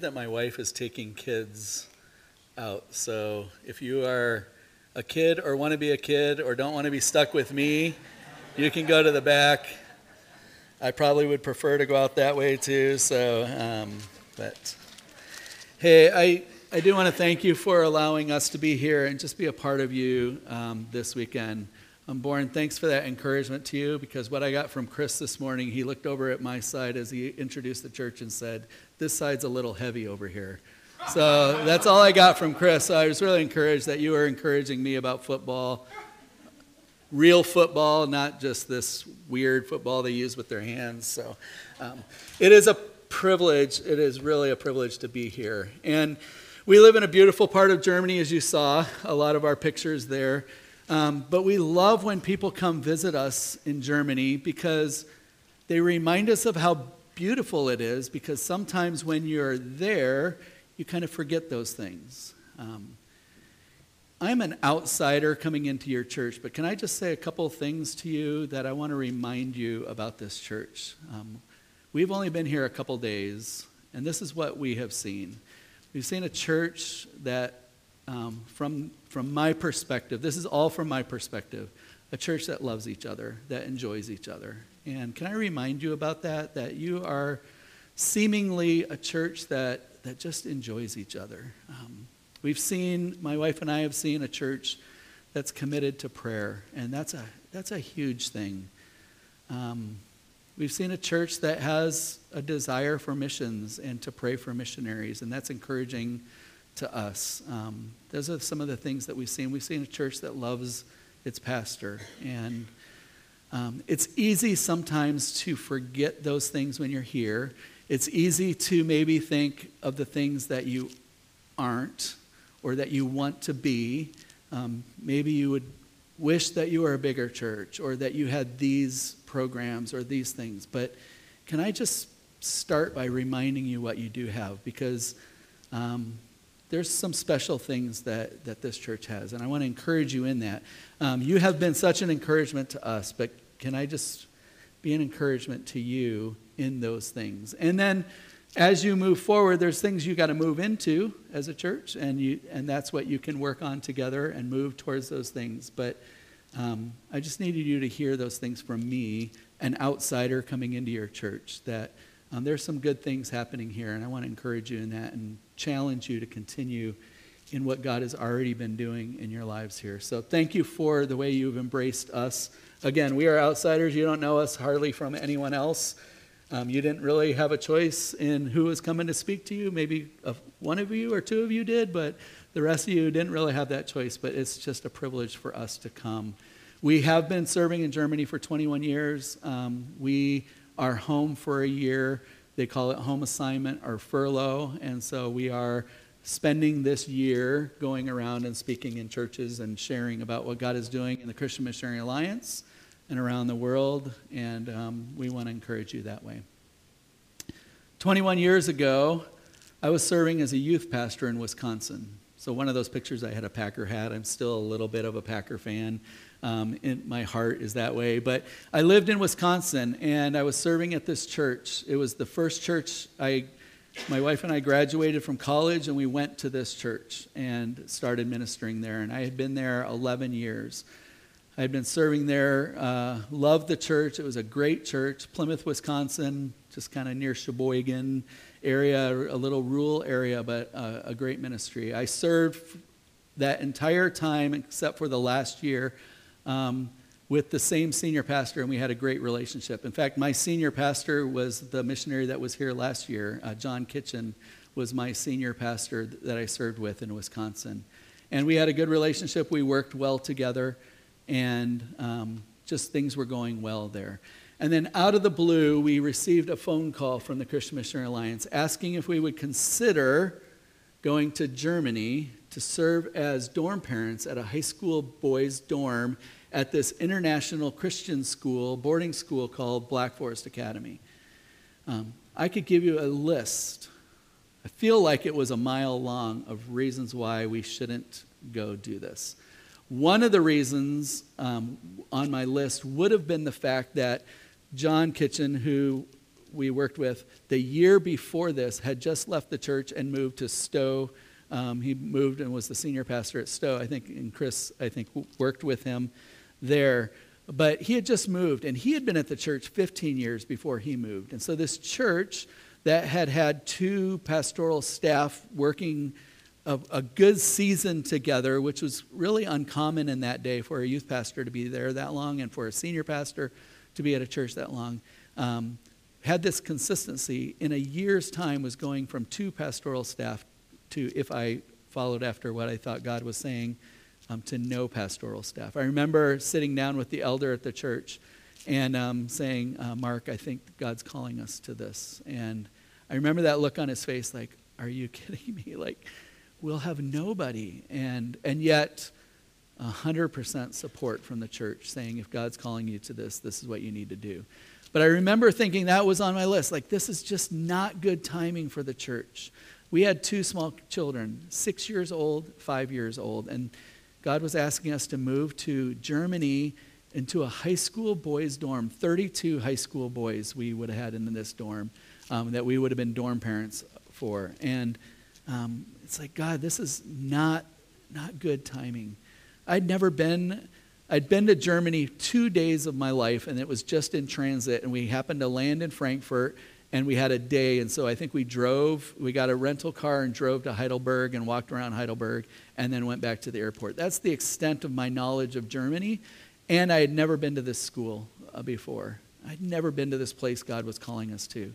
that my wife is taking kids out. So if you are a kid or want to be a kid or don't want to be stuck with me, you can go to the back. I probably would prefer to go out that way too. So, um, but hey, I, I do want to thank you for allowing us to be here and just be a part of you um, this weekend. I'm born. Thanks for that encouragement to you because what I got from Chris this morning, he looked over at my side as he introduced the church and said, This side's a little heavy over here. So that's all I got from Chris. So I was really encouraged that you were encouraging me about football. Real football, not just this weird football they use with their hands. So um, it is a privilege. It is really a privilege to be here. And we live in a beautiful part of Germany, as you saw, a lot of our pictures there. Um, but we love when people come visit us in Germany because they remind us of how beautiful it is. Because sometimes when you're there, you kind of forget those things. Um, I'm an outsider coming into your church, but can I just say a couple things to you that I want to remind you about this church? Um, we've only been here a couple days, and this is what we have seen. We've seen a church that um, from, from my perspective, this is all from my perspective, a church that loves each other, that enjoys each other. And can I remind you about that? That you are seemingly a church that, that just enjoys each other. Um, we've seen, my wife and I have seen a church that's committed to prayer, and that's a, that's a huge thing. Um, we've seen a church that has a desire for missions and to pray for missionaries, and that's encouraging to us. Um, those are some of the things that we've seen. We've seen a church that loves its pastor. And um, it's easy sometimes to forget those things when you're here. It's easy to maybe think of the things that you aren't or that you want to be. Um, maybe you would wish that you were a bigger church or that you had these programs or these things. But can I just start by reminding you what you do have? Because um, there's some special things that, that this church has, and I want to encourage you in that. Um, you have been such an encouragement to us, but can I just be an encouragement to you in those things? And then as you move forward, there's things you got to move into as a church, and, you, and that's what you can work on together and move towards those things. But um, I just needed you to hear those things from me, an outsider coming into your church, that um, there's some good things happening here, and I want to encourage you in that and challenge you to continue in what God has already been doing in your lives here. So thank you for the way you've embraced us. Again, we are outsiders. You don't know us hardly from anyone else. Um, you didn't really have a choice in who was coming to speak to you. Maybe one of you or two of you did, but the rest of you didn't really have that choice. But it's just a privilege for us to come. We have been serving in Germany for 21 years. Um, we are home for a year. They call it home assignment or furlough. And so we are spending this year going around and speaking in churches and sharing about what God is doing in the Christian Missionary Alliance and around the world. And um, we want to encourage you that way. 21 years ago, I was serving as a youth pastor in Wisconsin. So, one of those pictures, I had a Packer hat. I'm still a little bit of a Packer fan um, in my heart is that way. But I lived in Wisconsin and I was serving at this church. It was the first church I, my wife and I graduated from college and we went to this church and started ministering there. And I had been there 11 years. I had been serving there, uh, loved the church. It was a great church, Plymouth, Wisconsin, just kind of near Sheboygan area, a little rural area, but uh, a great ministry. I served that entire time except for the last year um, with the same senior pastor, and we had a great relationship. In fact, my senior pastor was the missionary that was here last year. Uh, John Kitchen was my senior pastor that I served with in Wisconsin. And we had a good relationship. We worked well together, and um, just things were going well there. And then out of the blue, we received a phone call from the Christian Missionary Alliance asking if we would consider going to Germany to serve as dorm parents at a high school boys' dorm at this international Christian school, boarding school called Black Forest Academy. Um, I could give you a list. I feel like it was a mile long of reasons why we shouldn't go do this. One of the reasons um, on my list would have been the fact that John Kitchen, who we worked with, the year before this, had just left the church and moved to Stow. Um, he moved and was the senior pastor at Stow. I think, and Chris, I think, worked with him there. But he had just moved, and he had been at the church 15 years before he moved. And so this church that had had two pastoral staff working a, a, good season together, which was really uncommon in that day for a youth pastor to be there that long and for a senior pastor to be at a church that long. Um, had this consistency in a year's time was going from two pastoral staff to, if I followed after what I thought God was saying, um, to no pastoral staff. I remember sitting down with the elder at the church and um, saying, uh, Mark, I think God's calling us to this. And I remember that look on his face like, Are you kidding me? Like, we'll have nobody. And, and yet, 100% support from the church saying, if God's calling you to this, this is what you need to do. But I remember thinking that was on my list. Like, this is just not good timing for the church. We had two small children, six years old, five years old. And God was asking us to move to Germany into a high school boys' dorm. 32 high school boys we would have had in this dorm um, that we would have been dorm parents for. And um, it's like, God, this is not, not good timing. I'd never been, I'd been to Germany two days of my life, and it was just in transit, and we happened to land in Frankfurt, and we had a day, and so I think we drove, we got a rental car and drove to Heidelberg and walked around Heidelberg, and then went back to the airport. That's the extent of my knowledge of Germany, and I had never been to this school uh, before. I'd never been to this place God was calling us to.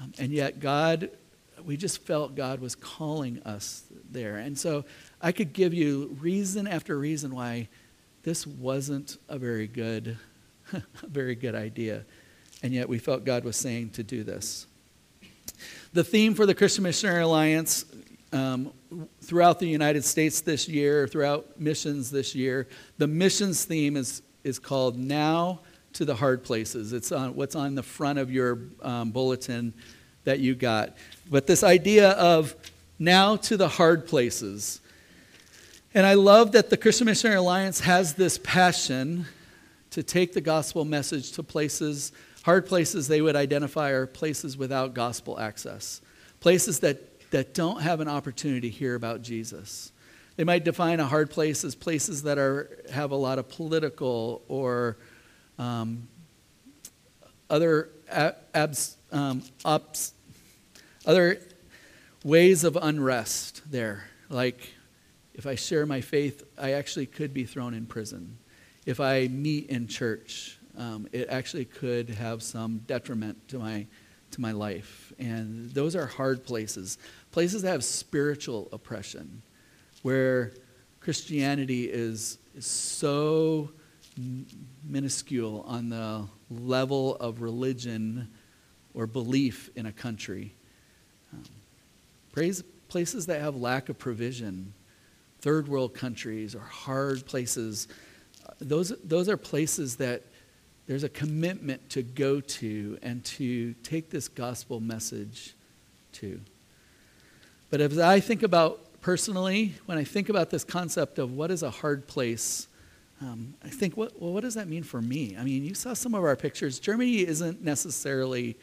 Um, and yet, God we just felt God was calling us there. And so I could give you reason after reason why this wasn't a very good, a very good idea. And yet we felt God was saying to do this. The theme for the Christian Missionary Alliance um, throughout the United States this year, throughout missions this year, the missions theme is, is called Now to the Hard Places. It's on what's on the front of your um, bulletin that you got. But this idea of now to the hard places. And I love that the Christian Missionary Alliance has this passion to take the gospel message to places, hard places they would identify are places without gospel access, places that, that don't have an opportunity to hear about Jesus. They might define a hard place as places that are, have a lot of political or um, other abs, um, ups, other ways of unrest there, like if I share my faith, I actually could be thrown in prison. If I meet in church, um, it actually could have some detriment to my, to my life. And those are hard places, places that have spiritual oppression, where Christianity is, is so minuscule on the level of religion or belief in a country Praise places that have lack of provision, third world countries or hard places. Those, those are places that there's a commitment to go to and to take this gospel message to. But as I think about personally, when I think about this concept of what is a hard place, um, I think, what, well, what does that mean for me? I mean, you saw some of our pictures. Germany isn't necessarily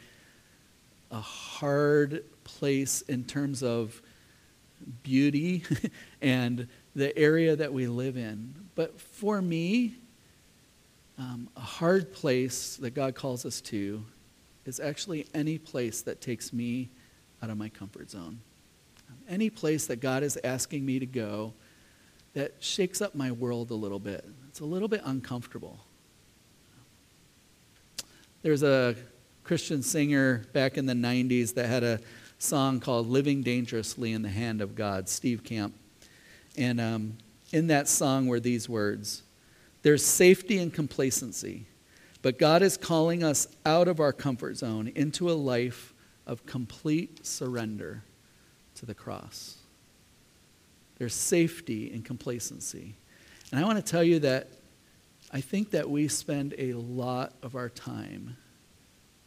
a hard place in terms of beauty and the area that we live in. But for me, um, a hard place that God calls us to is actually any place that takes me out of my comfort zone. Any place that God is asking me to go that shakes up my world a little bit. It's a little bit uncomfortable. There's a Christian singer back in the 90s that had a song called Living Dangerously in the Hand of God, Steve Camp. And um, in that song were these words There's safety and complacency, but God is calling us out of our comfort zone into a life of complete surrender to the cross. There's safety and complacency. And I want to tell you that I think that we spend a lot of our time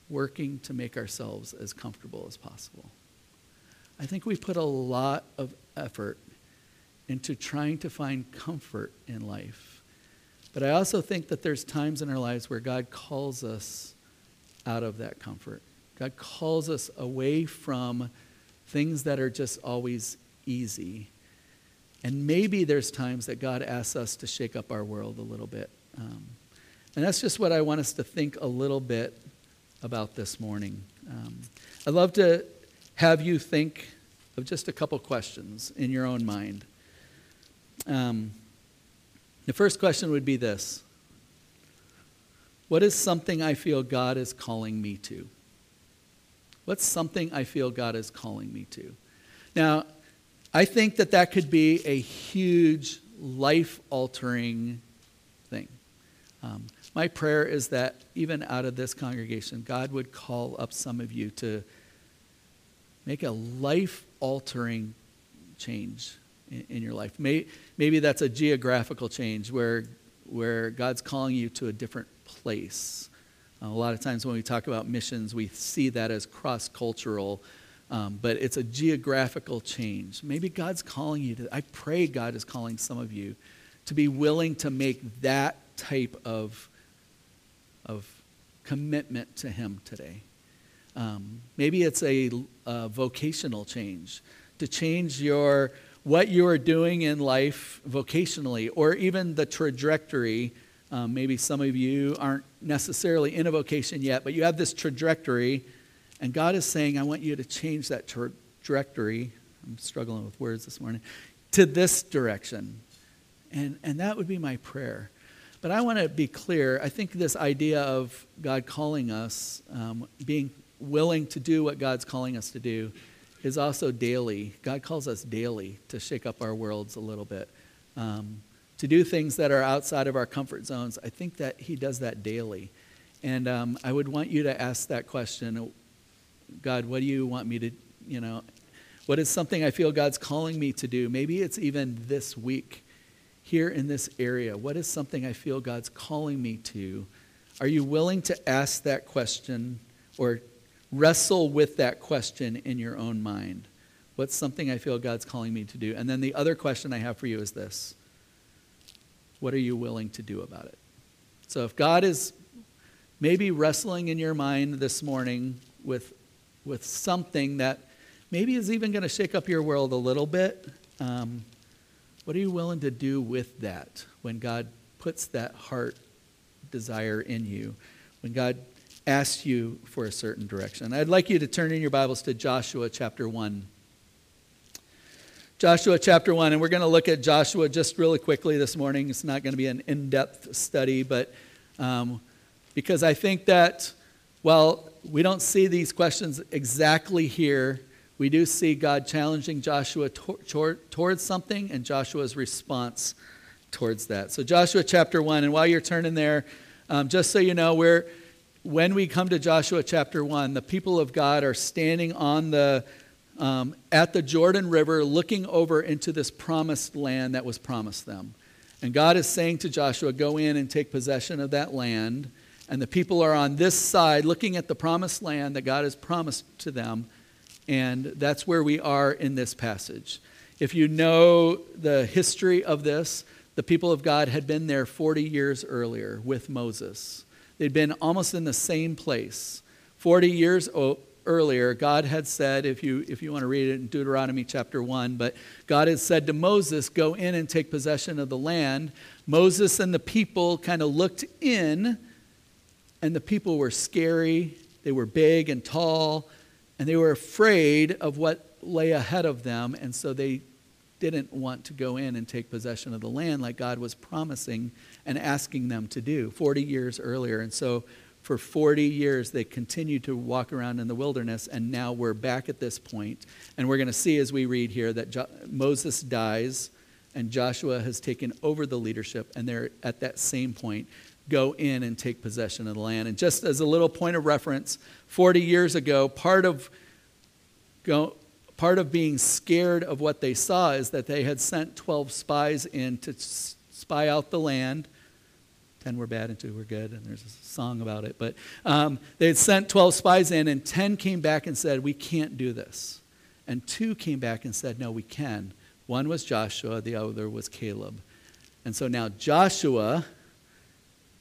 working to make ourselves as comfortable as possible. I think we put a lot of effort into trying to find comfort in life. But I also think that there's times in our lives where God calls us out of that comfort God calls us away from things that are just always easy. And maybe there's times that God asks us to shake up our world a little bit. Um, and that's just what I want us to think a little bit about this morning. Um, I'd love to have you think of just a couple questions in your own mind. Um, the first question would be this What is something I feel God is calling me to? What's something I feel God is calling me to? Now, I think that that could be a huge life altering thing. Um, my prayer is that even out of this congregation, God would call up some of you to make a life altering change in, your life. May, maybe that's a geographical change where, where God's calling you to a different place. Uh, a lot of times when we talk about missions, we see that as cross cultural, um, but it's a geographical change. Maybe God's calling you to, I pray God is calling some of you to be willing to make that type of, of commitment to Him today. Um, maybe it's a, a vocational change to change your what you are doing in life vocationally, or even the trajectory um, maybe some of you aren't necessarily in a vocation yet, but you have this trajectory, and God is saying, I want you to change that trajectory. I'm struggling with words this morning to this direction. And, and that would be my prayer. But I want to be clear. I think this idea of God calling us, um, being willing to do what God's calling us to do, is also daily. God calls us daily to shake up our worlds a little bit. Um, to do things that are outside of our comfort zones. I think that He does that daily. And um, I would want you to ask that question God, what do you want me to, you know, what is something I feel God's calling me to do? Maybe it's even this week here in this area. What is something I feel God's calling me to? Are you willing to ask that question or wrestle with that question in your own mind? What's something I feel God's calling me to do? And then the other question I have for you is this what are you willing to do about it? So if God is maybe wrestling in your mind this morning with, with something that maybe is even going to shake up your world a little bit, um, what are you willing to do with that when God puts that heart desire in you? When God asks you for a certain direction? I'd like you to turn in your Bibles to Joshua chapter 1. Joshua chapter 1, and we're going to look at Joshua just really quickly this morning. It's not going to be an in depth study, but um, because I think that, well, we don't see these questions exactly here. We do see God challenging Joshua tor- tor- towards something and Joshua's response towards that. So, Joshua chapter 1, and while you're turning there, um, just so you know, we're, when we come to Joshua chapter 1, the people of God are standing on the um, at the Jordan River looking over into this promised land that was promised them. And God is saying to Joshua, Go in and take possession of that land. And the people are on this side looking at the promised land that God has promised to them. And that's where we are in this passage. If you know the history of this, the people of God had been there 40 years earlier with Moses. They'd been almost in the same place. 40 years earlier, God had said, if you, if you want to read it in Deuteronomy chapter 1, but God had said to Moses, Go in and take possession of the land. Moses and the people kind of looked in, and the people were scary. They were big and tall, and they were afraid of what lay ahead of them, and so they didn't want to go in and take possession of the land like God was promising and asking them to do 40 years earlier. And so for 40 years, they continued to walk around in the wilderness, and now we're back at this point. And we're going to see as we read here that jo- Moses dies, and Joshua has taken over the leadership, and they're at that same point. Go in and take possession of the land. And just as a little point of reference, 40 years ago, part of, go, part of being scared of what they saw is that they had sent 12 spies in to spy out the land 10 were bad and 2 were good, and there's a song about it. But um, they had sent 12 spies in, and 10 came back and said, We can't do this. And 2 came back and said, No, we can. One was Joshua, the other was Caleb. And so now Joshua,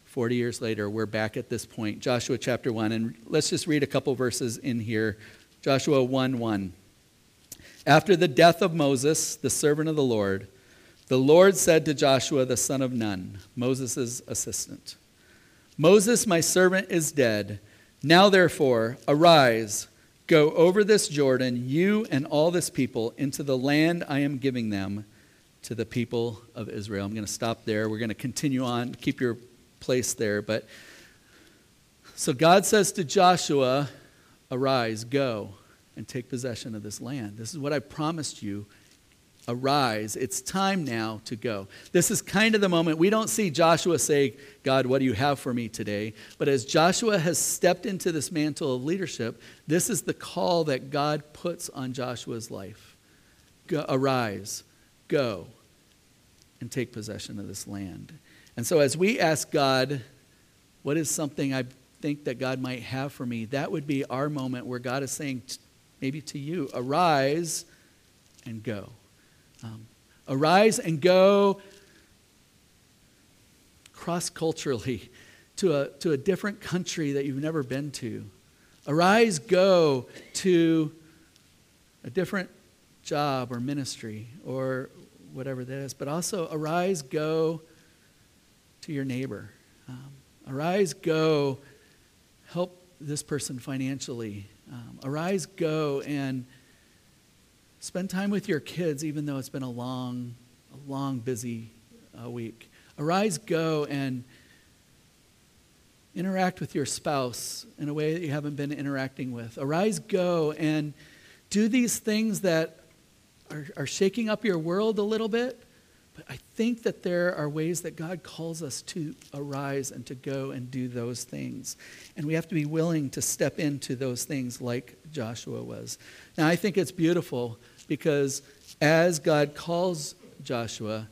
40 years later, we're back at this point. Joshua chapter 1. And let's just read a couple verses in here. Joshua 1 1. After the death of Moses, the servant of the Lord, the Lord said to Joshua, the son of Nun, Moses' assistant, Moses, my servant, is dead. Now, therefore, arise, go over this Jordan, you and all this people, into the land I am giving them to the people of Israel. I'm going to stop there. We're going to continue on. Keep your place there. But so God says to Joshua, Arise, go, and take possession of this land. This is what I promised you. Arise. It's time now to go. This is kind of the moment. We don't see Joshua say, God, what do you have for me today? But as Joshua has stepped into this mantle of leadership, this is the call that God puts on Joshua's life. Go, arise, go, and take possession of this land. And so, as we ask God, what is something I think that God might have for me, that would be our moment where God is saying, maybe to you, arise and go. Um, arise and go cross culturally to a, to a different country that you've never been to. Arise, go to a different job or ministry or whatever that is. But also, arise, go to your neighbor. Um, arise, go, help this person financially. Um, arise, go, and spend time with your kids, even though it's been a long, a long, busy uh, week. Arise, go, and interact with your spouse in a way that you haven't been interacting with. Arise, go, and do these things that are, are shaking up your world a little bit but I think that there are ways that God calls us to arise and to go and do those things. And we have to be willing to step into those things like Joshua was. Now, I think it's beautiful because as God calls Joshua,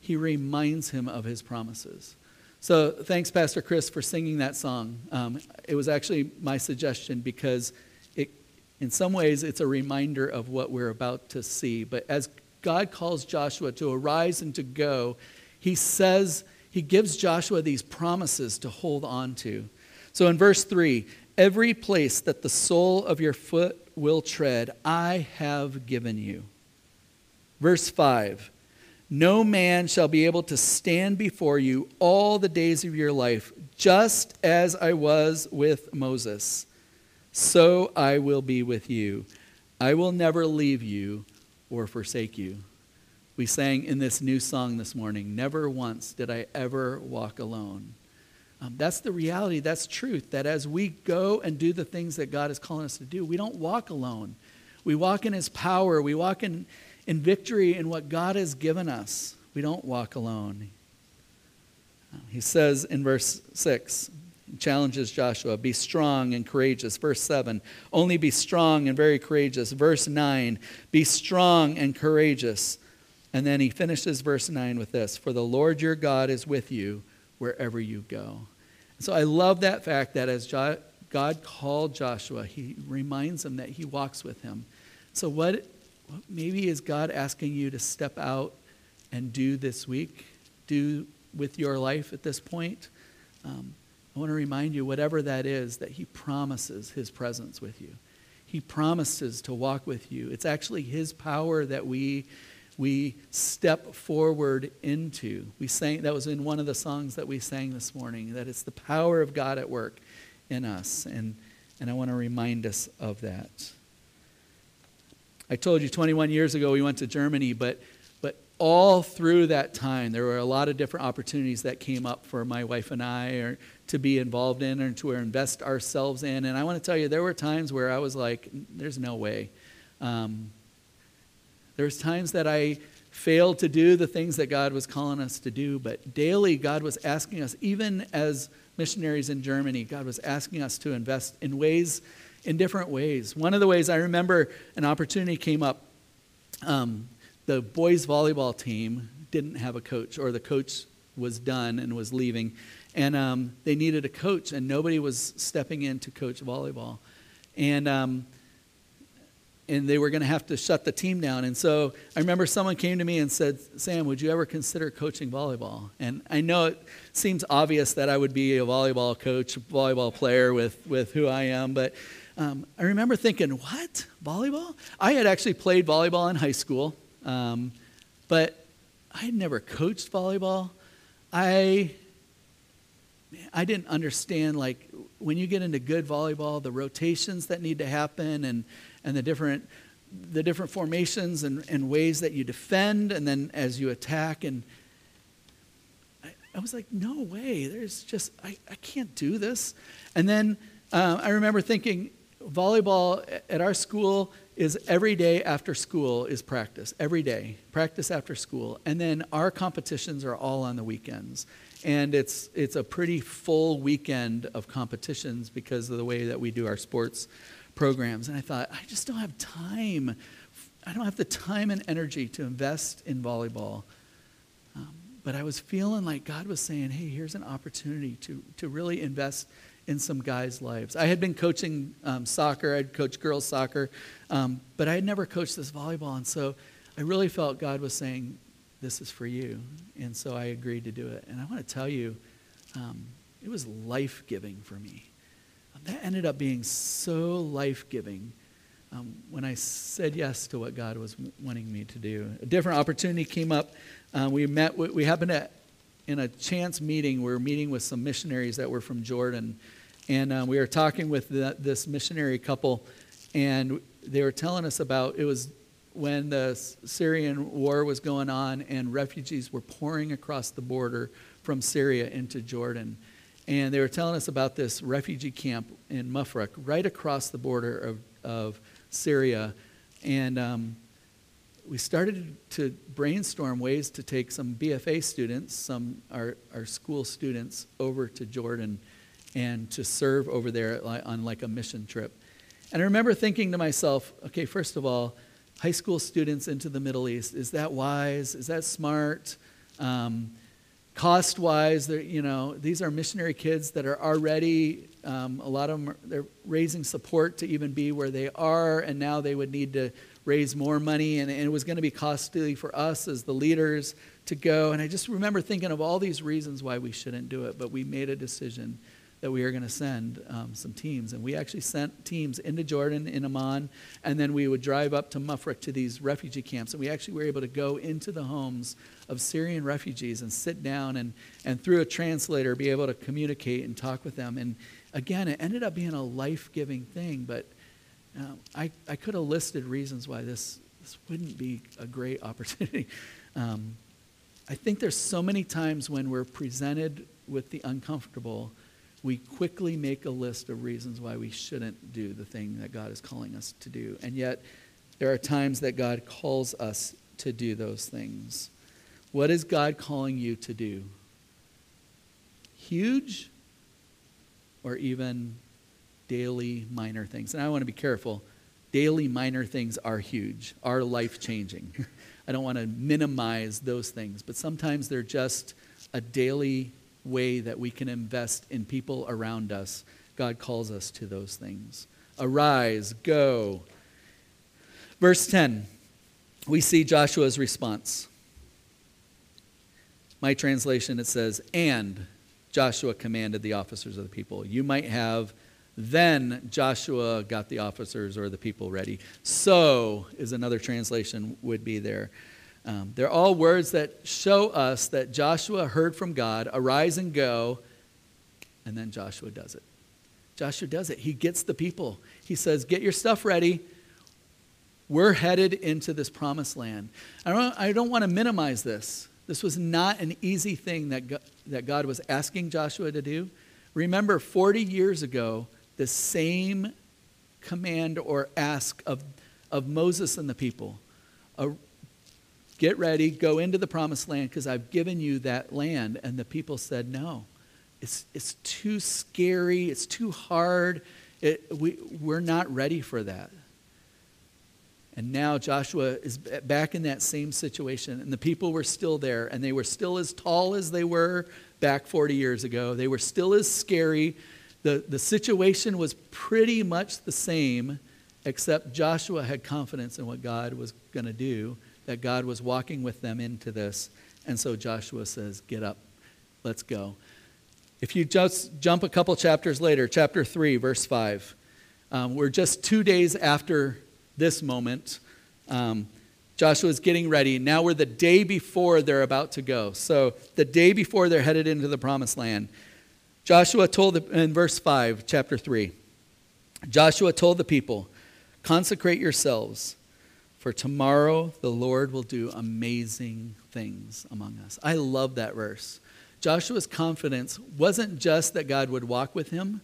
he reminds him of his promises. So, thanks, Pastor Chris, for singing that song. Um, it was actually my suggestion because it, in some ways, it's a reminder of what we're about to see. But as God calls Joshua to arise and to go, he says, he gives Joshua these promises to hold on to. So in verse 3, every place that the sole of your foot will tread, I have given you. Verse 5, no man shall be able to stand before you all the days of your life, just as I was with Moses. So I will be with you. I will never leave you or forsake you. We sang in this new song this morning, Never once did I ever walk alone. Um, that's the reality, that's truth, that as we go and do the things that God is calling us to do, we don't walk alone. We walk in His power, we walk in, in victory in what God has given us. We don't walk alone. He says in verse 6, challenges Joshua be strong and courageous. Verse 7 only be strong and very courageous. Verse 9 be strong and courageous. And then he finishes verse 9 with this For the Lord your God is with you wherever you go. So I love that fact that as God called Joshua, he reminds him that he walks with him. So, what maybe is God asking you to step out and do this week? Do with your life at this point? Um, I want to remind you, whatever that is, that He promises His presence with you. He promises to walk with you. It's actually His power that we, we step forward into. We sang, that was in one of the songs that we sang this morning, that it's the power of God at work in us. And, and I want to remind us of that. I told you 21 years ago we went to Germany, but all through that time, there were a lot of different opportunities that came up for my wife and I or to be involved in or to invest ourselves in. And I want to tell you, there were times where I was like, there's no way. Um, there's times that I failed to do the things that God was calling us to do, but daily God was asking us, even as missionaries in Germany, God was asking us to invest in ways, in different ways. One of the ways I remember an opportunity came up. Um, the boys volleyball team didn't have a coach, or the coach was done and was leaving, and um, they needed a coach, and nobody was stepping in to coach volleyball. And um, and they were going to have to shut the team down. And so I remember someone came to me and said, Sam, would you ever consider coaching volleyball? And I know it seems obvious that I would be a volleyball coach, volleyball player with, with who I am, but um, I remember thinking, what? Volleyball? I had actually played volleyball in high school, um, but I had never coached volleyball. I I didn't understand like when you get into good volleyball, the rotations that need to happen and and the different the different formations and, and ways that you defend and then as you attack and I, I was like, no way. There's just I, I can't do this. And then uh, I remember thinking, volleyball at our school is every day after school is practice every day practice after school and then our competitions are all on the weekends and it's it's a pretty full weekend of competitions because of the way that we do our sports programs. And I thought, I just don't have time. I don't have the time and energy to invest in volleyball. Um, but I was feeling like God was saying, hey, here's an opportunity to, to really invest in some guys' lives. I had been coaching um, soccer, I'd coached girls' soccer, um, but I had never coached this volleyball. And so I really felt God was saying, this is for you. And so I agreed to do it. And I want to tell you, um, it was life giving for me that ended up being so life giving um, when I said yes to what God was wanting me to do. A different opportunity came up. Uh, we met, we happened to, in a chance meeting, we were meeting with some missionaries that were from Jordan. And uh, we were talking with the, this missionary couple, and they were telling us about it was when the Syrian war was going on and refugees were pouring across the border from Syria into Jordan. And they were telling us about this refugee camp in Mafraq, right across the border of, of Syria. And um, we started to brainstorm ways to take some BFA students, some our, our school students, over to Jordan and to serve over there on like a mission trip. And I remember thinking to myself, okay, first of all, high school students into the Middle East, is that wise? Is that smart? Um, cost wise you know these are missionary kids that are already um, a lot of them are, they're raising support to even be where they are and now they would need to raise more money and, and it was going to be costly for us as the leaders to go and i just remember thinking of all these reasons why we shouldn't do it but we made a decision that we are going to send um, some teams. And we actually sent teams into Jordan, in Amman, and then we would drive up to Mafraq to these refugee camps. And we actually were able to go into the homes of Syrian refugees and sit down and, and through a translator be able to communicate and talk with them. And again, it ended up being a life giving thing, but uh, I, I could have listed reasons why this, this wouldn't be a great opportunity. Um, I think there's so many times when we're presented with the uncomfortable we quickly make a list of reasons why we shouldn't do the thing that God is calling us to do. And yet, there are times that God calls us to do those things. What is God calling you to do? Huge or even daily minor things? And I want to be careful. Daily minor things are huge, are life changing. I don't want to minimize those things, but sometimes they're just a daily way that we can invest in people around us, God calls us to those things. Arise, go. Verse 10, we see Joshua's response. My translation, it says, And Joshua commanded the officers of the people. You might have, then Joshua got the officers or the people ready. So is another translation, would be there. Um, they're all words that show us that Joshua heard from God, arise and go, and then Joshua does it. Joshua does it. He gets the people. He says, Get your stuff ready. We're headed into this promised land. I don't, I don't want to minimize this. This was not an easy thing that that God was asking Joshua to do. Remember, 40 years ago, the same command or ask of, of Moses and the people. Get ready, go into the promised land because I've given you that land. And the people said, No, it's, it's too scary, it's too hard. It, we, we're not ready for that. And now Joshua is back in that same situation, and the people were still there, and they were still as tall as they were back 40 years ago. They were still as scary. The, the situation was pretty much the same, except Joshua had confidence in what God was going to do, that God was walking with them into this. And so Joshua says, Get up, let's go. If you just jump a couple chapters later, chapter 3, verse 5, um, we're just two days after this moment. Um, Joshua's getting ready. Now we're the day before they're about to go. So, the day before they're headed into the promised land. Joshua told, the, in verse 5, chapter 3, Joshua told the people, Consecrate yourselves, for tomorrow the Lord will do amazing things among us. I love that verse. Joshua's confidence wasn't just that God would walk with him,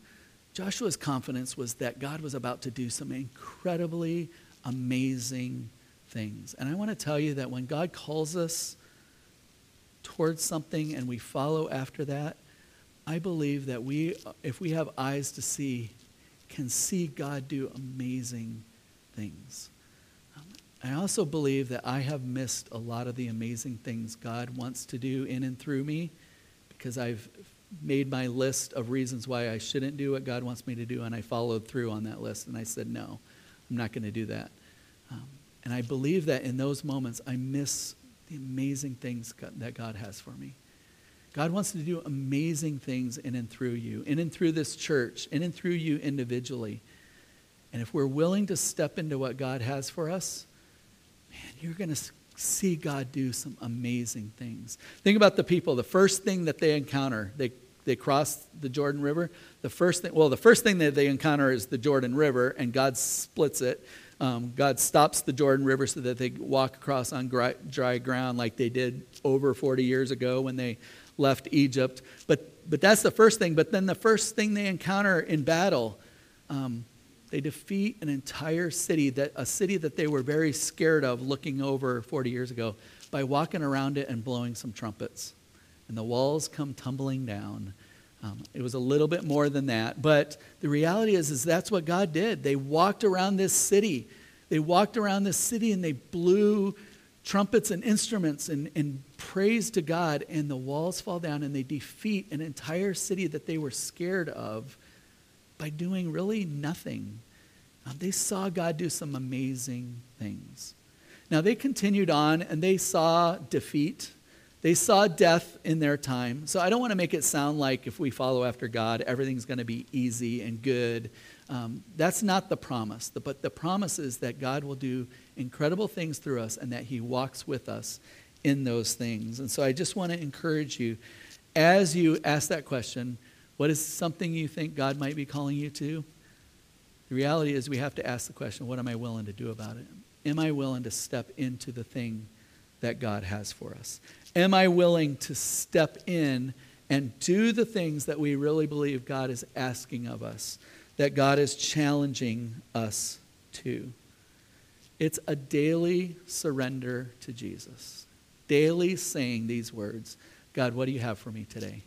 Joshua's confidence was that God was about to do some incredibly amazing things. And I want to tell you that when God calls us towards something and we follow after that, I believe that we, if we have eyes to see, can see God do amazing things. I also believe that I have missed a lot of the amazing things God wants to do in and through me because I've made my list of reasons why I shouldn't do what God wants me to do, and I followed through on that list, and I said, no, I'm not going to do that. Um, and I believe that in those moments, I miss the amazing things God, that God has for me. God wants to do amazing things in and through you, in and through this church, in and through you individually. And if we're willing to step into what God has for us, man, you're going to see God do some amazing things. Think about the people. The first thing that they encounter, they, they cross the Jordan River. The first thing, well, the first thing that they encounter is the Jordan River, and God splits it. Um, God stops the Jordan River so that they walk across on dry, dry ground like they did over 40 years ago when they left Egypt. But, but that's the first thing. But then the first thing they encounter in battle, um, they defeat an entire city, that, a city that they were very scared of looking over 40 years ago, by walking around it and blowing some trumpets. And the walls come tumbling down. Um, it was a little bit more than that. But the reality is, is that's what God did. They walked around this city. They walked around this city and they blew trumpets and instruments and, and praise to God, and the walls fall down and they defeat an entire city that they were scared of by doing really nothing. Um, they saw God do some amazing things. Now, they continued on and they saw defeat. They saw death in their time. So I don't want to make it sound like if we follow after God, everything's going to be easy and good. Um, that's not the promise. But the promise is that God will do incredible things through us and that He walks with us in those things. And so I just want to encourage you as you ask that question what is something you think God might be calling you to? The reality is, we have to ask the question what am I willing to do about it? Am I willing to step into the thing that God has for us? Am I willing to step in and do the things that we really believe God is asking of us, that God is challenging us to? It's a daily surrender to Jesus, daily saying these words God, what do you have for me today?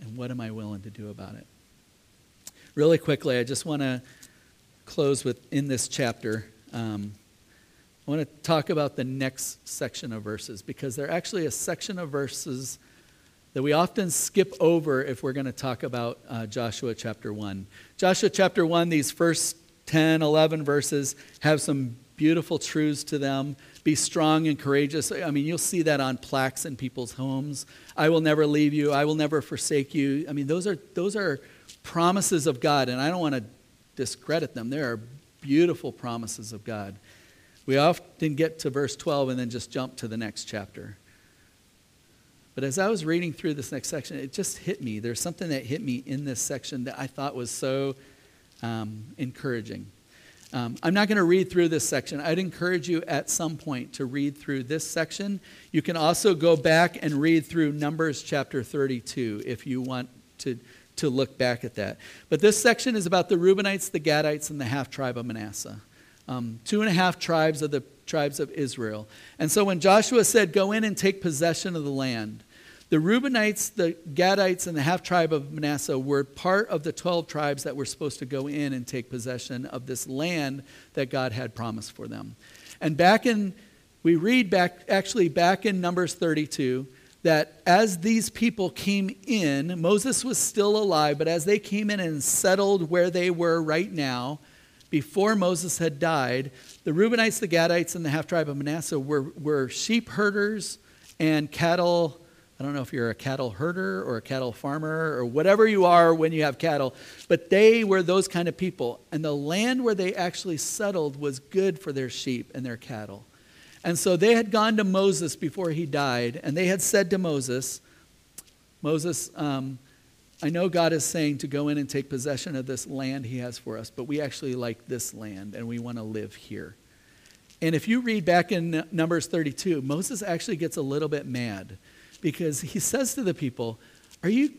And what am I willing to do about it? Really quickly, I just want to close with in this chapter. Um, I want to talk about the next section of verses because they're actually a section of verses that we often skip over if we're going to talk about uh, Joshua chapter 1. Joshua chapter 1, these first 10, 11 verses have some beautiful truths to them. Be strong and courageous. I mean, you'll see that on plaques in people's homes. I will never leave you. I will never forsake you. I mean, those are, those are promises of God, and I don't want to discredit them. There are beautiful promises of God. We often get to verse 12 and then just jump to the next chapter. But as I was reading through this next section, it just hit me. There's something that hit me in this section that I thought was so um, encouraging. Um, I'm not going to read through this section. I'd encourage you at some point to read through this section. You can also go back and read through Numbers chapter 32 if you want to, to look back at that. But this section is about the Reubenites, the Gadites, and the half tribe of Manasseh. Um, two and a half tribes of the tribes of Israel. And so when Joshua said, Go in and take possession of the land, the Reubenites, the Gadites, and the half tribe of Manasseh were part of the 12 tribes that were supposed to go in and take possession of this land that God had promised for them. And back in, we read back, actually back in Numbers 32, that as these people came in, Moses was still alive, but as they came in and settled where they were right now, before Moses had died, the Reubenites, the Gadites, and the half tribe of Manasseh were, were sheep herders and cattle. I don't know if you're a cattle herder or a cattle farmer or whatever you are when you have cattle, but they were those kind of people. And the land where they actually settled was good for their sheep and their cattle. And so they had gone to Moses before he died, and they had said to Moses, Moses, um, I know God is saying to go in and take possession of this land he has for us, but we actually like this land and we want to live here. And if you read back in Numbers 32, Moses actually gets a little bit mad because he says to the people, Are you,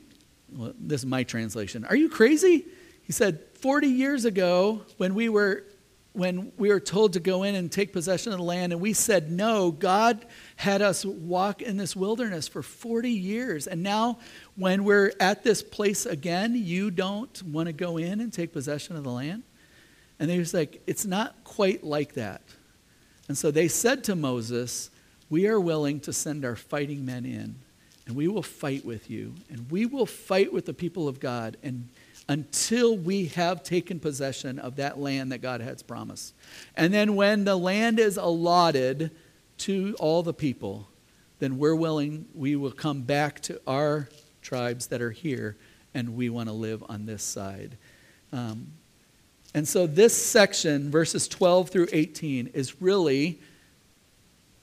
well, this is my translation, are you crazy? He said, 40 years ago, when we were when we were told to go in and take possession of the land, and we said no, God had us walk in this wilderness for 40 years. And now, when we're at this place again, you don't want to go in and take possession of the land? And they was like, It's not quite like that. And so they said to Moses, We are willing to send our fighting men in, and we will fight with you, and we will fight with the people of God. And until we have taken possession of that land that God has promised. And then when the land is allotted to all the people, then we're willing, we will come back to our tribes that are here, and we want to live on this side. Um, and so this section, verses 12 through 18, is really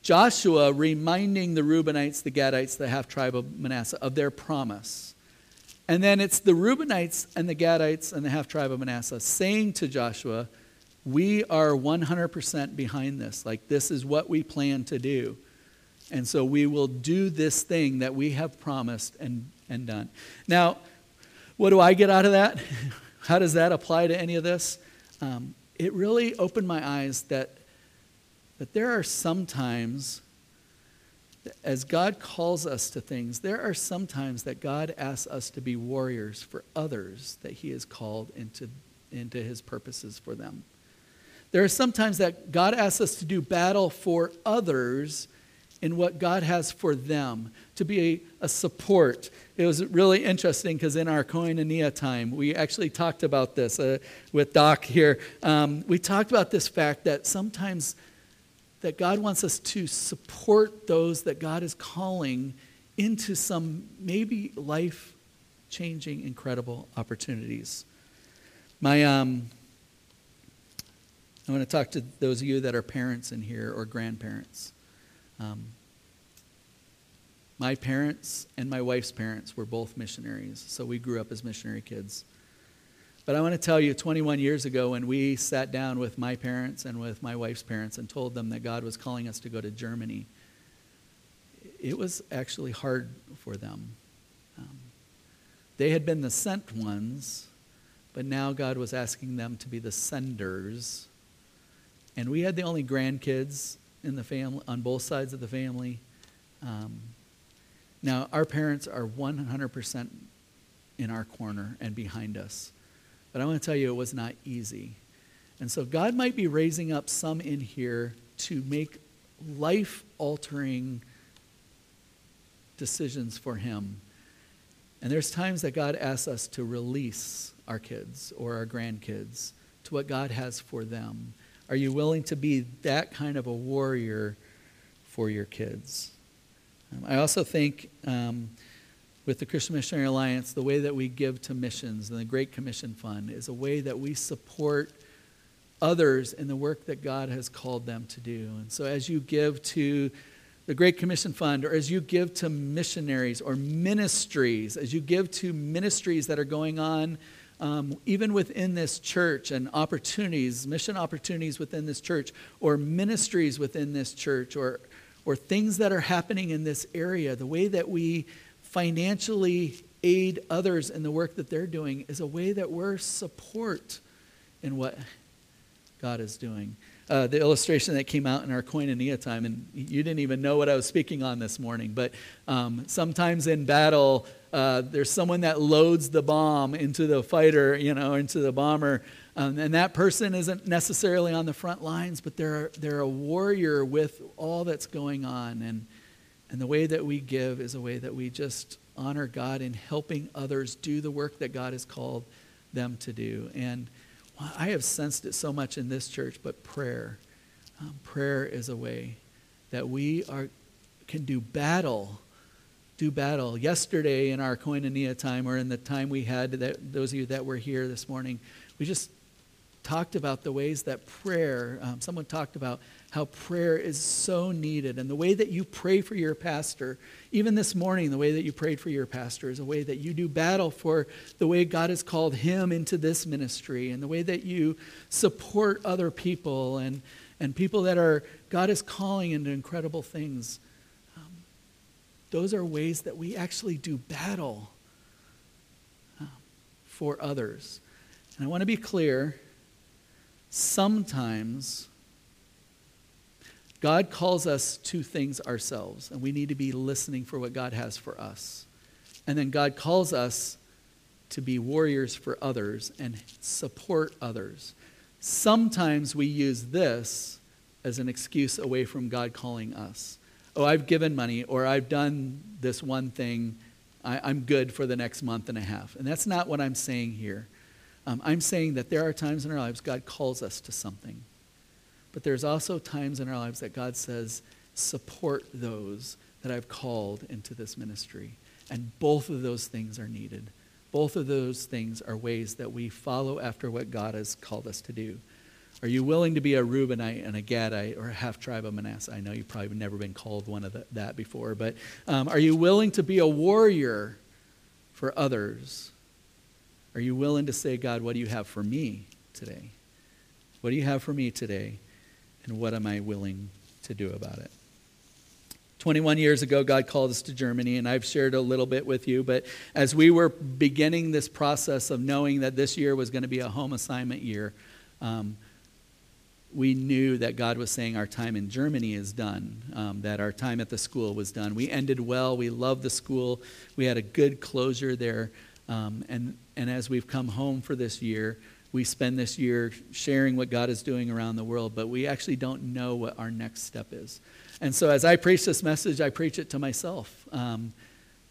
Joshua reminding the Reubenites, the Gadites, the half tribe of Manasseh of their promise. And then it's the Reubenites and the Gadites and the half tribe of Manasseh saying to Joshua, We are 100% behind this. Like, this is what we plan to do. And so we will do this thing that we have promised and, and done. Now, what do I get out of that? How does that apply to any of this? Um, it really opened my eyes that, that there are some times as God calls us to things, there are some times that God asks us to be warriors for others that He has called into, into His purposes for them. There are some times that God asks us to do battle for others in what God has for them, to be a, a support. It was really interesting because in our koinonia time, we actually talked about this uh, with Doc here. Um, we talked about this fact that sometimes that God wants us to support those that God is calling into some maybe life changing, incredible opportunities. My, um, I want to talk to those of you that are parents in here or grandparents. Um, my parents and my wife's parents were both missionaries, so we grew up as missionary kids. But I want to tell you, 21 years ago, when we sat down with my parents and with my wife's parents and told them that God was calling us to go to Germany, it was actually hard for them. Um, they had been the sent ones, but now God was asking them to be the senders. And we had the only grandkids in the family, on both sides of the family. Um, now, our parents are 100% in our corner and behind us. But I want to tell you, it was not easy. And so God might be raising up some in here to make life altering decisions for Him. And there's times that God asks us to release our kids or our grandkids to what God has for them. Are you willing to be that kind of a warrior for your kids? Um, I also think. Um, with the Christian Missionary Alliance, the way that we give to missions and the Great Commission Fund is a way that we support others in the work that God has called them to do. And so as you give to the Great Commission Fund, or as you give to missionaries or ministries, as you give to ministries that are going on um, even within this church and opportunities, mission opportunities within this church, or ministries within this church, or, or things that are happening in this area, the way that we financially aid others in the work that they're doing is a way that we're support in what God is doing. Uh, the illustration that came out in our koinonia time, and you didn't even know what I was speaking on this morning, but um, sometimes in battle, uh, there's someone that loads the bomb into the fighter, you know, into the bomber, um, and that person isn't necessarily on the front lines, but they're, they're a warrior with all that's going on. And and the way that we give is a way that we just honor God in helping others do the work that God has called them to do. And I have sensed it so much in this church, but prayer. Um, prayer is a way that we are, can do battle. Do battle. Yesterday in our koinonia time, or in the time we had, that, those of you that were here this morning, we just talked about the ways that prayer, um, someone talked about how prayer is so needed. And the way that you pray for your pastor, even this morning, the way that you prayed for your pastor is a way that you do battle for the way God has called him into this ministry and the way that you support other people and, and people that are, God is calling into incredible things. Um, those are ways that we actually do battle um, for others. And I want to be clear sometimes God calls us to things ourselves, and we need to be listening for what God has for us. And then God calls us to be warriors for others and support others. Sometimes we use this as an excuse away from God calling us. Oh, I've given money, or I've done this one thing. I, am good for the next month and a half. And that's not what I'm saying here. Um, I'm saying that there are times in our lives God calls us to something. But there's also times in our lives that God says, support those that I've called into this ministry. And both of those things are needed. Both of those things are ways that we follow after what God has called us to do. Are you willing to be a Reubenite and a Gadite or a half tribe of Manasseh? I know you've probably never been called one of the, that before, but um, are you willing to be a warrior for others? Are you willing to say, God, what do you have for me today? What do you have for me today? And what am I willing to do about it? 21 years ago, God called us to Germany, and I've shared a little bit with you. But as we were beginning this process of knowing that this year was going to be a home assignment year, um, we knew that God was saying our time in Germany is done, um, that our time at the school was done. We ended well. We loved the school. We had a good closure there. Um, and, and as we've come home for this year, we spend this year sharing what God is doing around the world, but we actually don't know what our next step is. And so as I preach this message, I preach it to myself, um,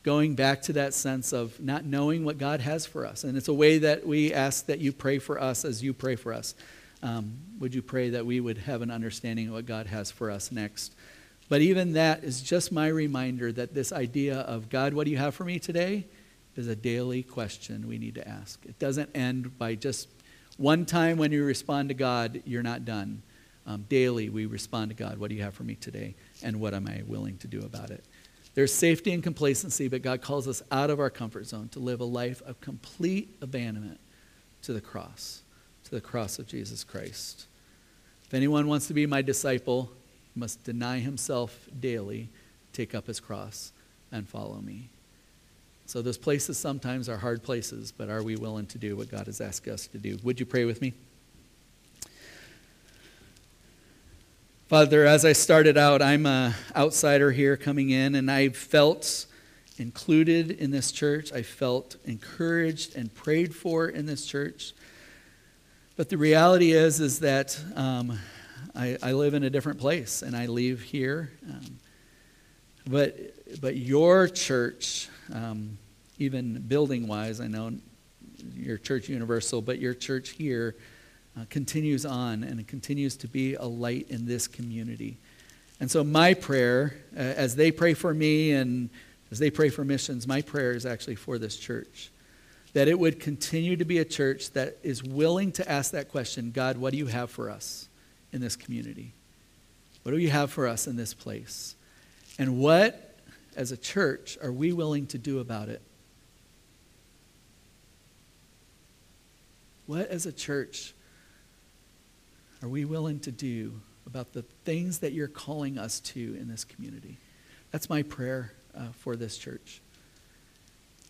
going back to that sense of not knowing what God has for us. And it's a way that we ask that you pray for us as you pray for us. Um, would you pray that we would have an understanding of what God has for us next? But even that is just my reminder that this idea of God, what do you have for me today? is a daily question we need to ask. It doesn't end by just one time when you respond to God, you're not done. Um, daily, we respond to God. What do you have for me today? And what am I willing to do about it? There's safety and complacency, but God calls us out of our comfort zone to live a life of complete abandonment to the cross, to the cross of Jesus Christ. If anyone wants to be my disciple, he must deny himself daily, take up his cross, and follow me. So those places sometimes are hard places, but are we willing to do what God has asked us to do? Would you pray with me? Father, as I started out, I'm an outsider here coming in, and I felt included in this church. I felt encouraged and prayed for in this church. But the reality is, is that um, I, I, live in a different place, and I leave here. Um, but, but your church um, even building wise, I know your church universal, but your church here uh, continues on and it continues to be a light in this community. And so, my prayer, uh, as they pray for me and as they pray for missions, my prayer is actually for this church. That it would continue to be a church that is willing to ask that question God, what do you have for us in this community? What do you have for us in this place? And what as a church are we willing to do about it? What, as a church, are we willing to do about the things that you're calling us to in this community? That's my prayer uh, for this church.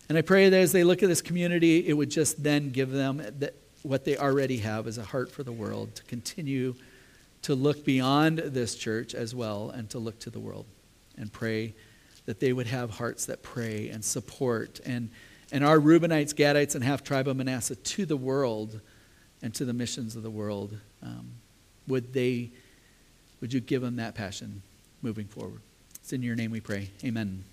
And I pray that as they look at this community, it would just then give them that what they already have as a heart for the world to continue to look beyond this church as well and to look to the world and pray that they would have hearts that pray and support and, and our Reubenites, Gadites, and half tribe of Manasseh to the world and to the missions of the world. Um, would they, would you give them that passion moving forward? It's in your name we pray. Amen.